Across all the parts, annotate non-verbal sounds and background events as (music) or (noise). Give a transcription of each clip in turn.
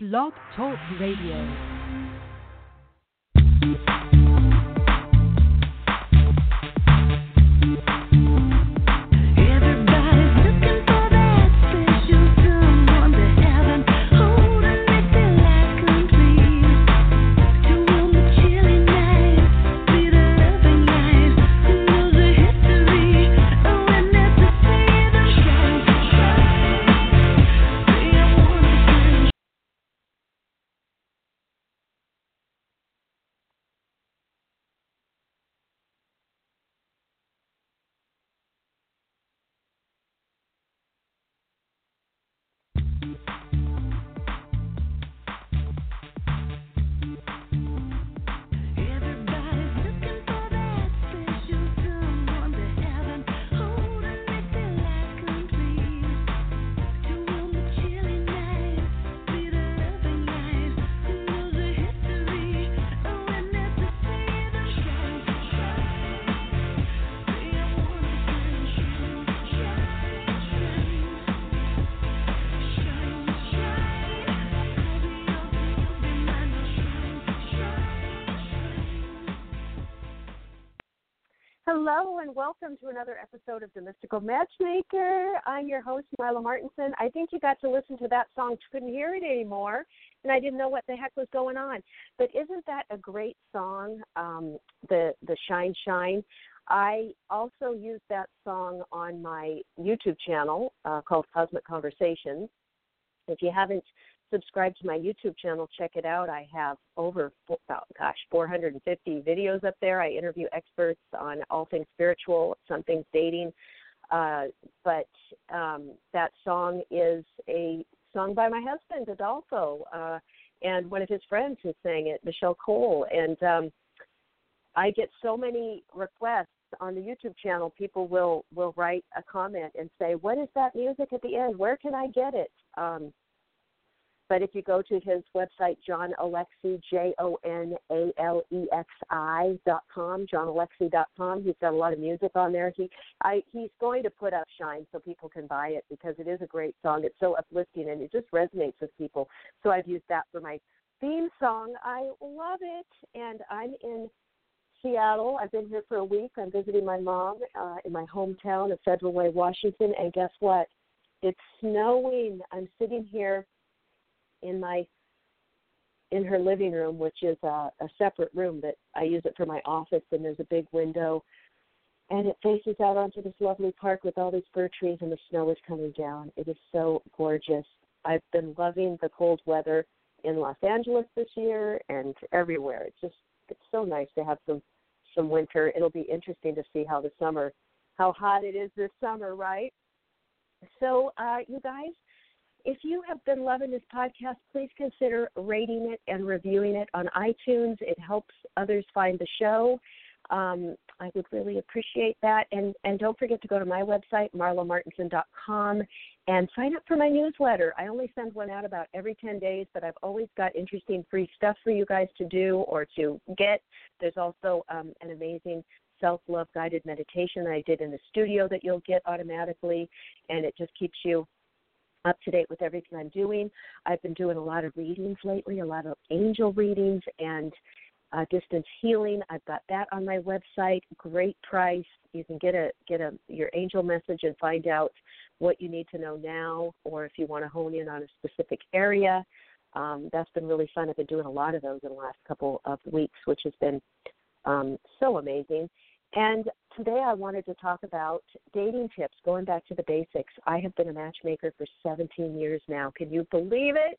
Blog Talk Radio. Welcome to another episode of The Mystical Matchmaker. I'm your host, Marla Martenson. I think you got to listen to that song, couldn't hear it anymore, and I didn't know what the heck was going on. But isn't that a great song, um, the the Shine Shine? I also use that song on my YouTube channel uh, called Cosmic Conversations. If you haven't subscribed to my YouTube channel, check it out. I have over, oh, gosh, 450 videos up there. I interview experts on all things spiritual, some things dating. Uh, but um, that song is a song by my husband, Adolfo, uh, and one of his friends who sang it, Michelle Cole. And um, I get so many requests on the YouTube channel. People will will write a comment and say, "What is that music at the end? Where can I get it?" Um, but if you go to his website, Jon Alexi, J O N A L E X I dot com, jonalexi dot com, he's got a lot of music on there. He I he's going to put up Shine so people can buy it because it is a great song. It's so uplifting and it just resonates with people. So I've used that for my theme song. I love it, and I'm in Seattle. I've been here for a week. I'm visiting my mom uh, in my hometown of Federal Way, Washington, and guess what? It's snowing. I'm sitting here in my in her living room, which is a, a separate room that I use it for my office, and there's a big window, and it faces out onto this lovely park with all these fir trees, and the snow is coming down. It is so gorgeous. I've been loving the cold weather in Los Angeles this year and everywhere. It's just it's so nice to have some some winter. It'll be interesting to see how the summer, how hot it is this summer, right? So, uh, you guys, if you have been loving this podcast, please consider rating it and reviewing it on iTunes. It helps others find the show. Um, I would really appreciate that. And, and don't forget to go to my website, marlamartenson.com, and sign up for my newsletter. I only send one out about every 10 days, but I've always got interesting free stuff for you guys to do or to get. There's also um, an amazing self love guided meditation that I did in the studio that you'll get automatically, and it just keeps you up to date with everything I'm doing. I've been doing a lot of readings lately, a lot of angel readings and uh, distance healing. I've got that on my website. Great price. You can get a get a your angel message and find out what you need to know now, or if you want to hone in on a specific area. Um, that's been really fun. I've been doing a lot of those in the last couple of weeks, which has been um, so amazing. And today I wanted to talk about dating tips, going back to the basics. I have been a matchmaker for 17 years now. Can you believe it?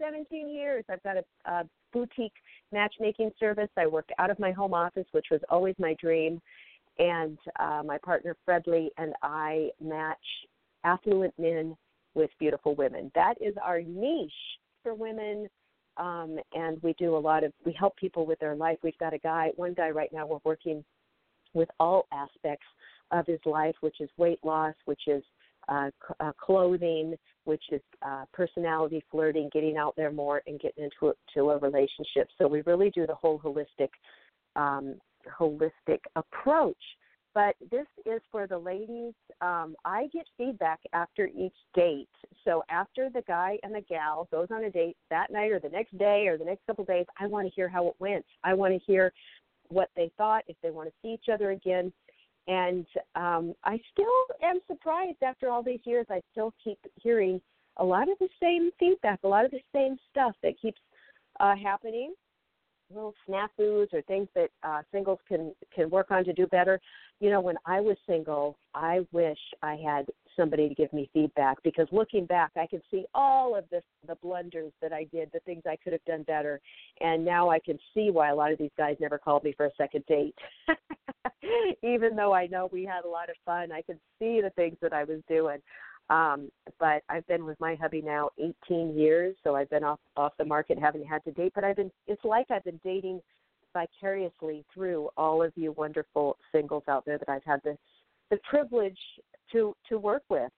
17 years. I've got a, a boutique matchmaking service. I work out of my home office, which was always my dream. And uh, my partner, Fredley, and I match affluent men with beautiful women. That is our niche for women. Um, and we do a lot of, we help people with their life. We've got a guy, one guy right now, we're working with all aspects of his life, which is weight loss, which is uh, c- uh, clothing, which is uh, personality, flirting, getting out there more, and getting into a, to a relationship. So we really do the whole holistic, um, holistic approach. but this is for the ladies. Um, I get feedback after each date. So after the guy and the gal goes on a date that night or the next day or the next couple of days, I want to hear how it went. I want to hear what they thought, if they want to see each other again. And um, I still am surprised after all these years. I still keep hearing a lot of the same feedback, a lot of the same stuff that keeps uh, happening little snafus or things that uh, singles can can work on to do better. You know, when I was single, I wish I had somebody to give me feedback because looking back, I can see all of the the blunders that I did, the things I could have done better, and now I can see why a lot of these guys never called me for a second date. (laughs) Even though I know we had a lot of fun, I can see the things that I was doing. Um, but I've been with my hubby now 18 years, so I've been off off the market, haven't had to date. But I've been it's like I've been dating vicariously through all of you wonderful singles out there that I've had the the privilege to to work with.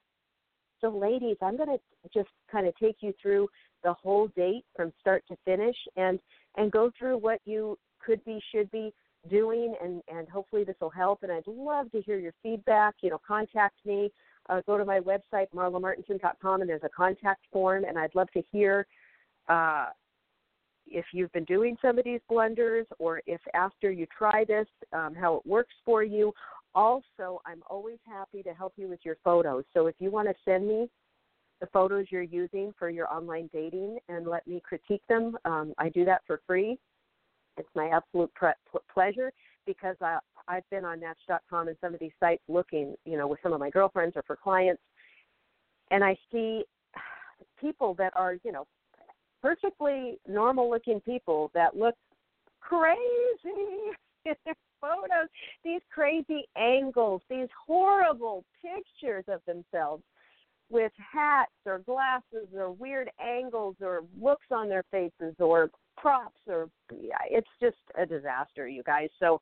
So, ladies, I'm going to just kind of take you through the whole date from start to finish, and and go through what you could be, should be doing, and and hopefully this will help. And I'd love to hear your feedback. You know, contact me uh, go to my website, marlamartenson.com, and there's a contact form, and I'd love to hear uh, if you've been doing some of these blunders or if after you try this, um, how it works for you. Also, I'm always happy to help you with your photos. So if you want to send me the photos you're using for your online dating and let me critique them, um, I do that for free. It's my absolute pre- pleasure because I, I've been on Match.com and some of these sites looking, you know, with some of my girlfriends or for clients, and I see people that are, you know, perfectly normal looking people that look crazy their (laughs) photos, these crazy angles, these horrible pictures of themselves with hats or glasses or weird angles or looks on their faces or props or yeah, it's just a disaster you guys so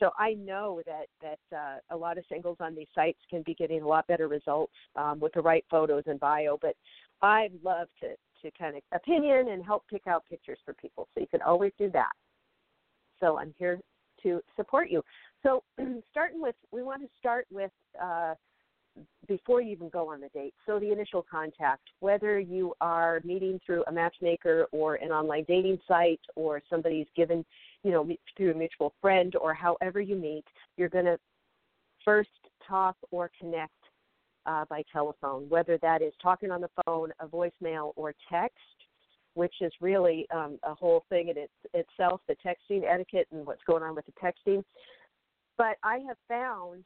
so I know that that uh, a lot of singles on these sites can be getting a lot better results um, with the right photos and bio. But I love to to kind of opinion and help pick out pictures for people. So you can always do that. So I'm here to support you. So (clears throat) starting with, we want to start with uh, before you even go on the date. So the initial contact, whether you are meeting through a matchmaker or an online dating site or somebody's given, you know, through a mutual friend or however you meet, you're going to first talk or connect uh, by telephone, whether that is talking on the phone, a voicemail, or text, which is really um, a whole thing in its, itself, the texting etiquette and what's going on with the texting. But I have found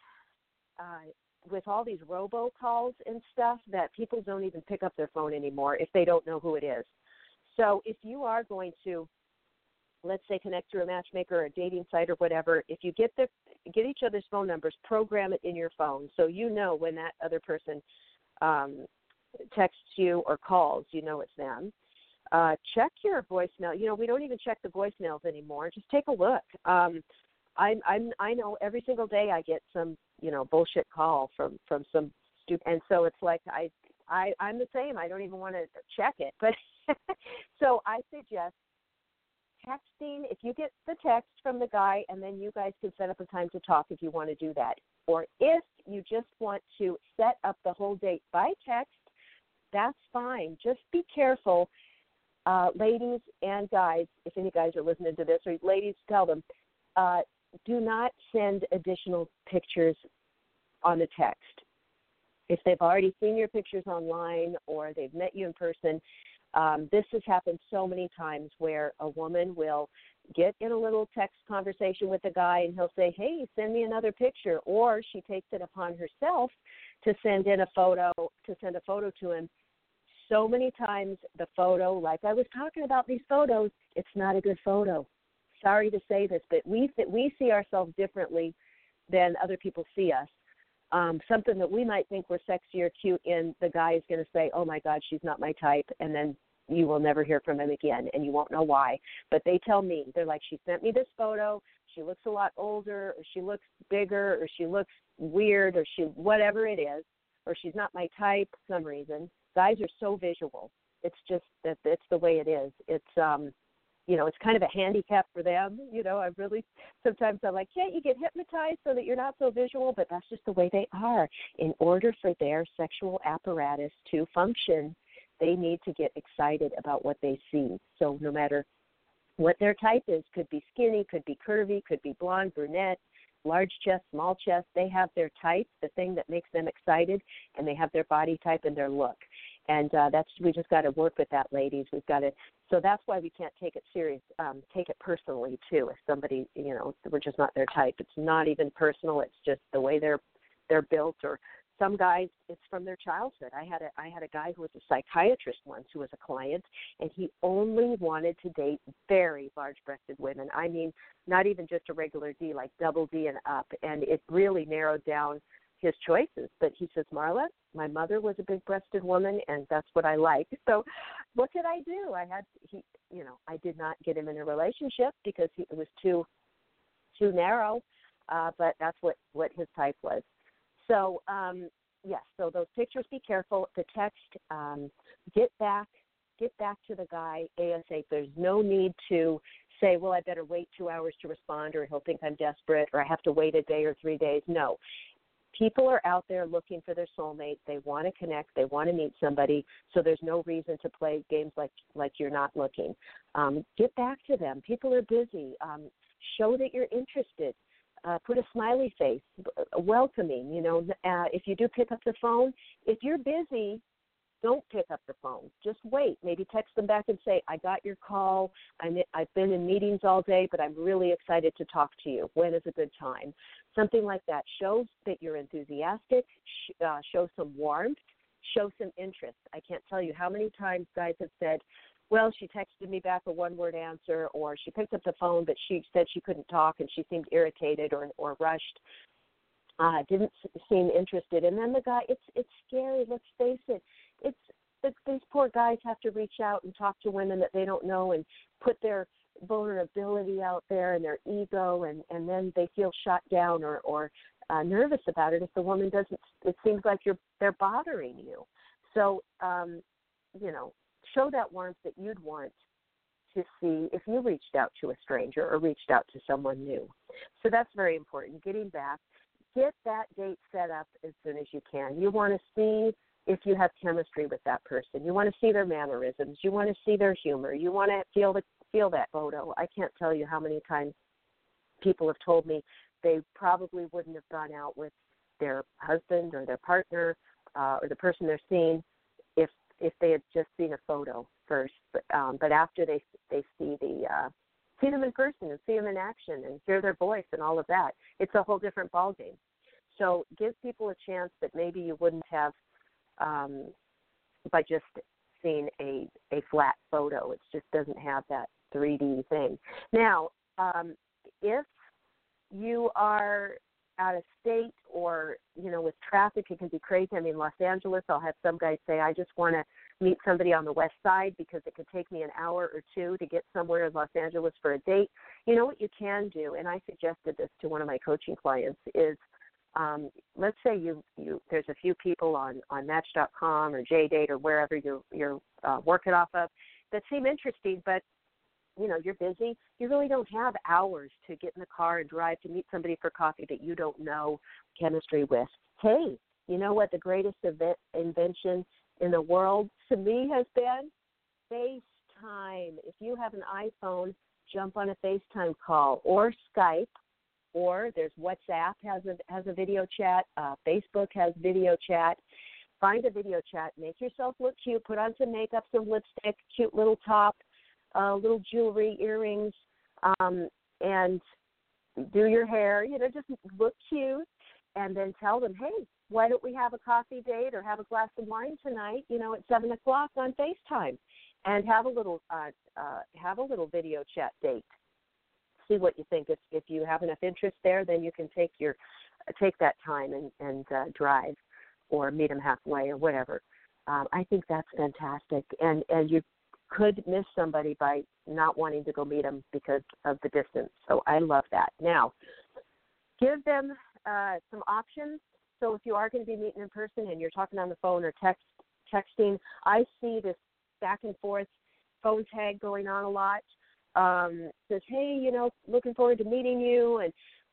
uh, with all these robocalls and stuff that people don't even pick up their phone anymore if they don't know who it is. So if you are going to let's say connect through a matchmaker or a dating site or whatever, if you get the get each other's phone numbers, program it in your phone so you know when that other person um, texts you or calls, you know it's them. Uh, check your voicemail. You know, we don't even check the voicemails anymore. Just take a look. Um, I'm I'm I know every single day I get some you know bullshit call from from some stupid, and so it's like I I I'm the same. I don't even want to check it, but (laughs) so I suggest texting. If you get the text from the guy, and then you guys can set up a time to talk if you want to do that, or if you just want to set up the whole date by text, that's fine. Just be careful, uh, ladies and guys. If any guys are listening to this, or ladies, tell them. Uh, do not send additional pictures on the text. If they've already seen your pictures online or they've met you in person, um, this has happened so many times where a woman will get in a little text conversation with a guy and he'll say, Hey, send me another picture. Or she takes it upon herself to send in a photo, to send a photo to him. So many times the photo, like I was talking about these photos, it's not a good photo sorry to say this, but we we see ourselves differently than other people see us. Um, something that we might think we're sexy or cute in, the guy is going to say, "Oh my God, she's not my type," and then you will never hear from him again, and you won't know why. But they tell me they're like, "She sent me this photo. She looks a lot older, or she looks bigger, or she looks weird, or she whatever it is, or she's not my type." Some reason, guys are so visual. It's just that it's the way it is. It's um you know, it's kind of a handicap for them. You know, I really sometimes I'm like, can't you get hypnotized so that you're not so visual? But that's just the way they are. In order for their sexual apparatus to function, they need to get excited about what they see. So no matter what their type is, could be skinny, could be curvy, could be blonde, brunette, large chest, small chest, they have their type, the thing that makes them excited, and they have their body type and their look. And uh, that's we just got to work with that, ladies. We've got to. So that's why we can't take it serious, um, take it personally too. If somebody, you know, we're just not their type. It's not even personal. It's just the way they're they're built or some guys it's from their childhood i had a i had a guy who was a psychiatrist once who was a client and he only wanted to date very large breasted women i mean not even just a regular d like double d and up and it really narrowed down his choices but he says marla my mother was a big breasted woman and that's what i like so what could i do i had he you know i did not get him in a relationship because he, it was too too narrow uh but that's what what his type was so um, yes, so those pictures. Be careful. The text. Um, get back. Get back to the guy ASAP. There's no need to say, well, I better wait two hours to respond, or he'll think I'm desperate, or I have to wait a day or three days. No. People are out there looking for their soulmate. They want to connect. They want to meet somebody. So there's no reason to play games like like you're not looking. Um, get back to them. People are busy. Um, show that you're interested uh, put a smiley face, welcoming. You know, uh, if you do pick up the phone, if you're busy, don't pick up the phone. Just wait. Maybe text them back and say, "I got your call. I'm, I've been in meetings all day, but I'm really excited to talk to you. When is a good time?" Something like that shows that you're enthusiastic. Uh, show some warmth. Show some interest. I can't tell you how many times guys have said, well, she texted me back a one word answer, or she picked up the phone, but she said she couldn't talk and she seemed irritated or, or rushed. Uh, didn't seem interested. And then the guy, it's it's scary. Let's face it. It's, it's these poor guys have to reach out and talk to women that they don't know and put their vulnerability out there and their ego, and and then they feel shut down or or uh, nervous about it if the woman doesn't. It seems like you're they're bothering you. So um, you know, show that warmth that you'd want to see if you reached out to a stranger or reached out to someone new. So that's very important. Getting back, get that date set up as soon as you can. You want to see if you have chemistry with that person. You want to see their mannerisms. You want to see their humor. You want to feel the feel that photo. I can't tell you how many times people have told me they probably wouldn't have gone out with their husband or their partner uh, or the person they're seeing if if they had just seen a photo first, but um, but after they they see the uh, see them in person and see them in action and hear their voice and all of that, it's a whole different ballgame. So give people a chance that maybe you wouldn't have um, by just seeing a a flat photo. It just doesn't have that 3D thing. Now, um, if you are out of state or you know with traffic it can be crazy i mean los angeles i'll have some guys say i just want to meet somebody on the west side because it could take me an hour or two to get somewhere in los angeles for a date you know what you can do and i suggested this to one of my coaching clients is um, let's say you, you there's a few people on on match.com or jdate or wherever you're you're uh, working off of that seem interesting but you know you're busy you really don't have hours to get in the car and drive to meet somebody for coffee that you don't know chemistry with. Hey you know what the greatest event, invention in the world to me has been? Facetime. If you have an iphone jump on a facetime call or skype or there's whatsapp has a has a video chat uh, facebook has video chat find a video chat make yourself look cute put on some makeup some lipstick cute little top uh, little jewelry, earrings, um, and do your hair. You know, just look cute, and then tell them, hey, why don't we have a coffee date or have a glass of wine tonight? You know, at seven o'clock on FaceTime, and have a little uh, uh, have a little video chat date. See what you think. If if you have enough interest there, then you can take your take that time and and uh, drive, or meet them halfway or whatever. Um, I think that's fantastic, and and you could miss somebody by not wanting to go meet them because of the distance. So I love that. Now, give them uh, some options. So if you are going to be meeting in person and you're talking on the phone or text texting, I see this back and forth phone tag going on a lot. Um, says, "Hey, you know, looking forward to meeting you," and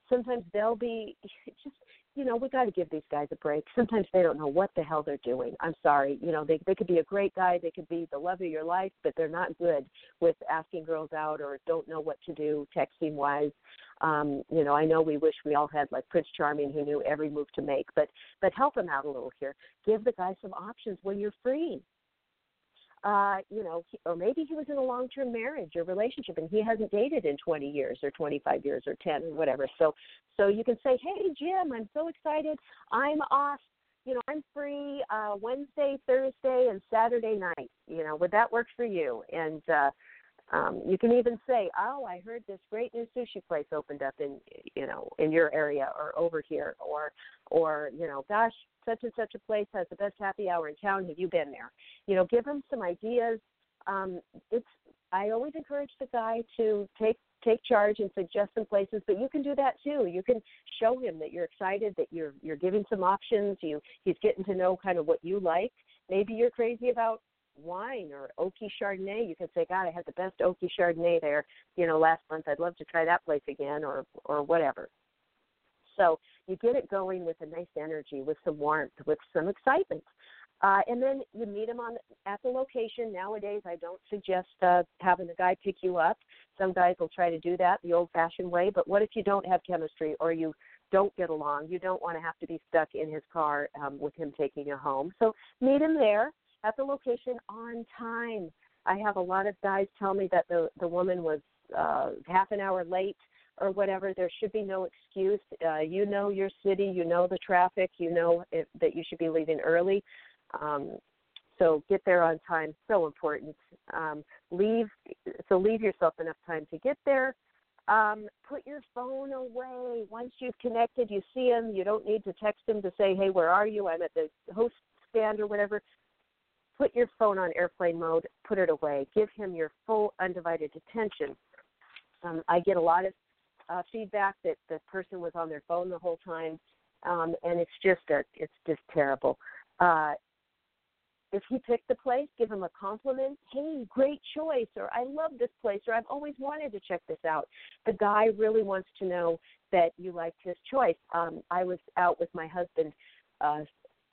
sometimes they'll be (laughs) just you know, we got to give these guys a break. (laughs) Sometimes they don't know what the hell they're doing. I'm sorry. You know, they they could be a great guy, they could be the love of your life, but they're not good with asking girls out or don't know what to do texting wise. Um, you know, I know we wish we all had like Prince Charming who knew every move to make, but but help them out a little here. Give the guy some options when you're free uh, you know, he, or maybe he was in a long term marriage or relationship and he hasn't dated in 20 years or 25 years or 10 or whatever. So, so you can say, hey, Jim, I'm so excited. I'm off. You know, I'm free uh, Wednesday, Thursday, and Saturday night. You know, would that work for you? And uh, um, you can even say, "Oh, I heard this great new sushi place opened up in you know in your area or over here," or or you know, "Gosh, such and such a place has the best happy hour in town. Have you been there?" You know, give them some ideas. Um, it's I always encourage the guy to take take charge and suggest some places, but you can do that too. You can show him that you're excited, that you're you're giving some options. You he's getting to know kind of what you like. Maybe you're crazy about wine or oaky Chardonnay, you can say, God, I had the best oaky Chardonnay there, you know, last month. I'd love to try that place again, or or whatever. So you get it going with a nice energy, with some warmth, with some excitement. Uh, and then you meet them on at the location. Nowadays, I don't suggest uh, having the guy pick you up. Some guys will try to do that the old-fashioned way. But what if you don't have chemistry or you don't get along? You don't want to have to be stuck in his car um, with him taking you home. So meet him there at the location on time. I have a lot of guys tell me that the the woman was uh, half an hour late or whatever. There should be no excuse. Uh, you know your city, you know the traffic, you know if, that you should be leaving early. Um, so get there on time. So important. Um, leave so leave yourself enough time to get there. Um, put your phone away. Once you've connected, you see him. You don't need to text him to say, "Hey, where are you? I'm at the host stand or whatever." Put your phone on airplane mode, put it away, give him your full undivided attention. Um, I get a lot of uh, feedback that the person was on their phone the whole time, um, and it's just a, it's just terrible. Uh, if he picked the place, give him a compliment. Hey, great choice, or I love this place, or I've always wanted to check this out. The guy really wants to know that you liked his choice. Um, I was out with my husband uh,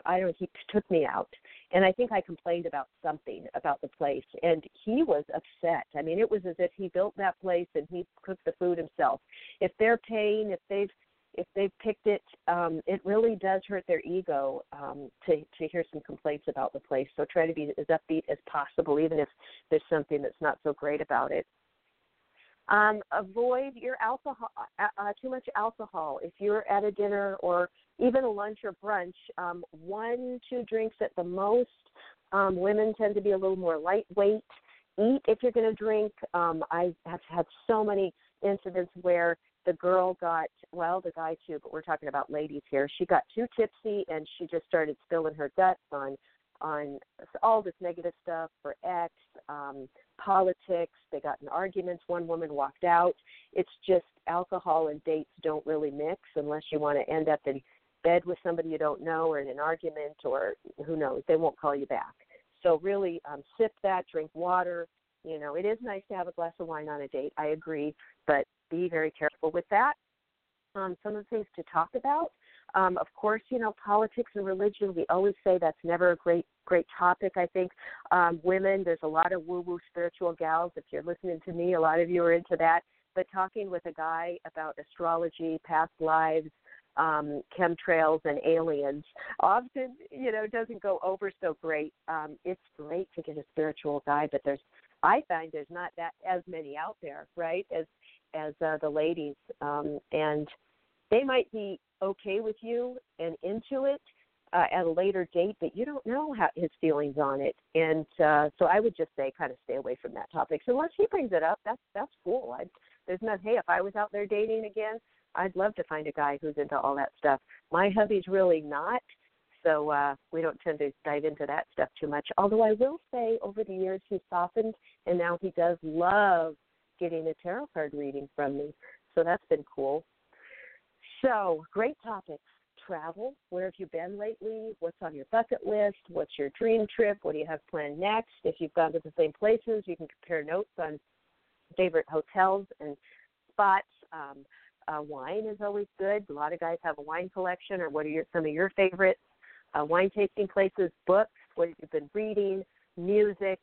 I don't he took me out and I think I complained about something about the place and he was upset. I mean, it was as if he built that place and he cooked the food himself. If they're paying, if they've if they've picked it, um, it really does hurt their ego um, to to hear some complaints about the place. So try to be as upbeat as possible, even if there's something that's not so great about it. Um, avoid your alcohol, uh, uh, too much alcohol. If you're at a dinner or even a lunch or brunch, um, one, two drinks at the most. Um, women tend to be a little more lightweight. Eat if you're going to drink. Um, I have had so many incidents where the girl got well, the guy too, but we're talking about ladies here. She got too tipsy and she just started spilling her guts on on all this negative stuff for ex, um, politics. They got in arguments. One woman walked out. It's just alcohol and dates don't really mix unless you want to end up in bed with somebody you don't know or in an argument or who knows. They won't call you back. So really um, sip that, drink water. You know, it is nice to have a glass of wine on a date. I agree, but be very careful with that. Um, some of the things to talk about um, of course, you know, politics and religion, we always say that's never a great great topic. I think um, women, there's a lot of woo woo spiritual gals. If you're listening to me, a lot of you are into that. But talking with a guy about astrology, past lives, um, chemtrails, and aliens often, you know, doesn't go over so great. Um, it's great to get a spiritual guy, but there's, I find there's not that as many out there, right? As as uh, the ladies, um, and they might be okay with you and into it uh, at a later date, but you don't know how his feelings on it. And uh, so I would just say, kind of stay away from that topic. So unless he brings it up, that's that's cool. I, there's not. Hey, if I was out there dating again, I'd love to find a guy who's into all that stuff. My hubby's really not. So uh, we don't tend to dive into that stuff too much. Although I will say, over the years, he's softened, and now he does love getting a tarot card reading from me. So that's been cool. So, great topics. Travel. Where have you been lately? What's on your bucket list? What's your dream trip? What do you have planned next? If you've gone to the same places, you can compare notes on favorite hotels and spots. Um, uh, wine is always good. A lot of guys have a wine collection, or what are your, some of your favorites? Uh, wine tasting places, books, what you've been reading, music,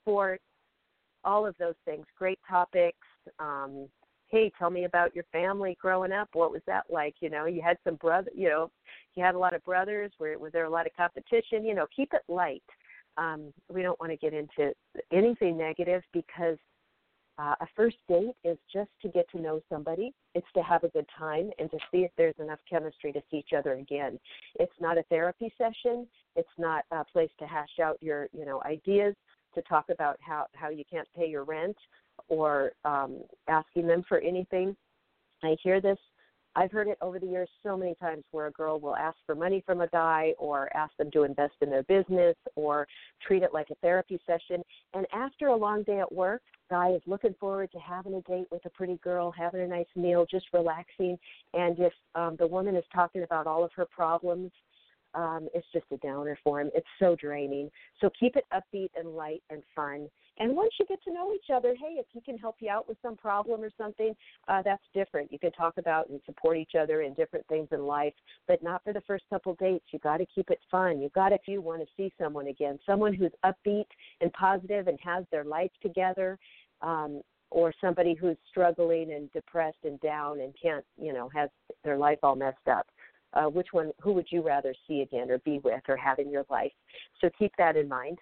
sports, all of those things. Great topics. Um, hey, tell me about your family growing up. What was that like? You know, you had some brother. You know, you had a lot of brothers. Were was there a lot of competition? You know, keep it light. Um, we don't want to get into anything negative because uh, a first date is just to get to know somebody. It's to have a good time and to see if there's enough chemistry to see each other again. It's not a therapy session. It's not a place to hash out your, you know, ideas to talk about how how you can't pay your rent or um, asking them for anything. I hear this. I've heard it over the years so many times where a girl will ask for money from a guy or ask them to invest in their business or treat it like a therapy session. And after a long day at work, guy is looking forward to having a date with a pretty girl, having a nice meal, just relaxing. And if um, the woman is talking about all of her problems, um, it's just a downer for him. It's so draining. So keep it upbeat and light and fun. And once you get to know each other, hey, if he can help you out with some problem or something, uh, that's different. You can talk about and support each other in different things in life, but not for the first couple dates. You got to keep it fun. You got to, if you want to see someone again, someone who's upbeat and positive and has their life together. Um, or somebody who's struggling and depressed and down and can't, you know, has their life all messed up uh, which one who would you rather see again or be with or have in your life so keep that in mind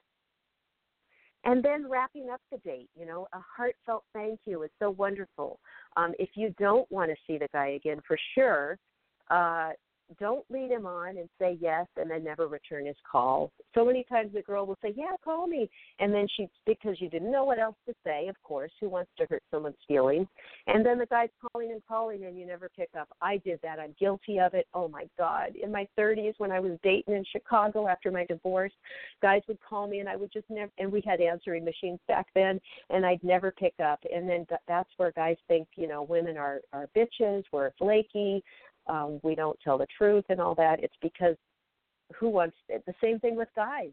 and then wrapping up the date you know a heartfelt thank you is so wonderful. Um, if you don't want to see the guy again for sure uh, don't lead him on and say yes and then never return his call. So many times the girl will say, Yeah, call me and then she because you didn't know what else to say, of course, who wants to hurt someone's feelings? And then the guy's calling and calling and you never pick up. I did that. I'm guilty of it. Oh my God. In my thirties when I was dating in Chicago after my divorce, guys would call me and I would just never and we had answering machines back then and I'd never pick up. And then that's where guys think, you know, women are are bitches, we're flaky, um, we don't tell the truth and all that. It's because who wants it? The same thing with guys.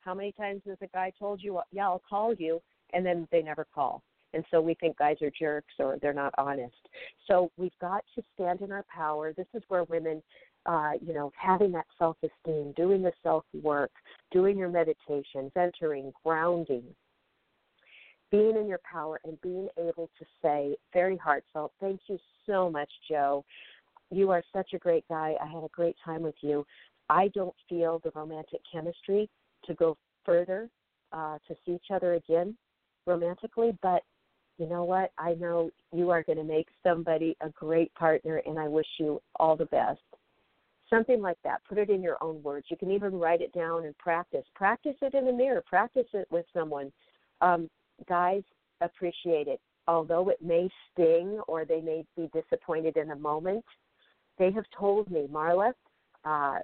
How many times has a guy told you, "Yeah, I'll call you," and then they never call? And so we think guys are jerks or they're not honest. So we've got to stand in our power. This is where women, uh, you know, having that self-esteem, doing the self-work, doing your meditation, centering, grounding, being in your power, and being able to say very heartfelt, "Thank you so much, Joe you are such a great guy. I had a great time with you. I don't feel the romantic chemistry to go further uh, to see each other again romantically, but you know what? I know you are going to make somebody a great partner, and I wish you all the best. Something like that. Put it in your own words. You can even write it down and practice. Practice it in the mirror. Practice it with someone. Um, guys appreciate it. Although it may sting or they may be disappointed in the moment, they have told me, Marla, uh,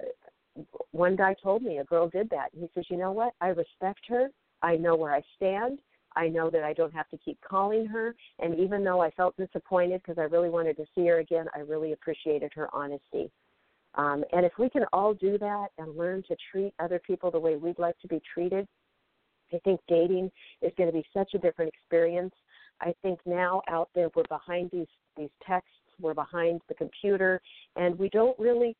one guy told me a girl did that. He says, you know what? I respect her. I know where I stand. I know that I don't have to keep calling her. And even though I felt disappointed because I really wanted to see her again, I really appreciated her honesty. Um, and if we can all do that and learn to treat other people the way we'd like to be treated, I think dating is going to be such a different experience. I think now out there we're behind these these texts we're behind the computer, and we don't really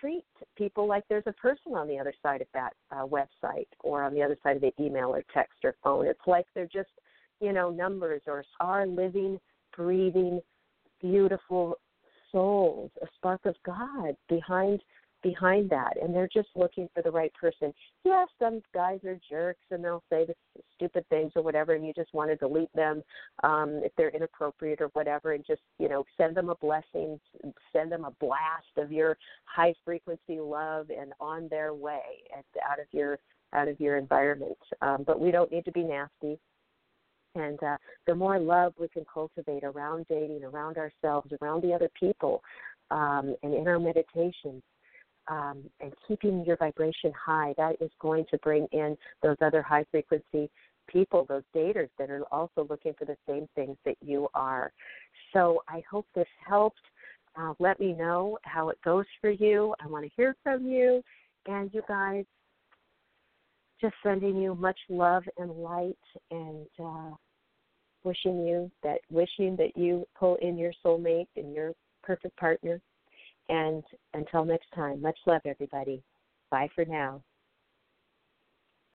treat people like there's a person on the other side of that uh, website or on the other side of the email or text or phone. It's like they're just, you know, numbers or are living, breathing, beautiful souls, a spark of God behind behind that and they're just looking for the right person. Yeah, some guys are jerks and they'll say the stupid things or whatever and you just want to delete them um if they're inappropriate or whatever and just, you know, send them a blessing, send them a blast of your high frequency love and on their way and out of your out of your environment. Um but we don't need to be nasty. And uh, the more love we can cultivate around dating, around ourselves, around the other people, um, and in our meditations, um, and keeping your vibration high, that is going to bring in those other high frequency people, those daters that are also looking for the same things that you are. So I hope this helped. Uh, let me know how it goes for you. I want to hear from you. And you guys, just sending you much love and light. And uh, wishing you that wishing that you pull in your soulmate and your perfect partner. And until next time, much love, everybody. Bye for now.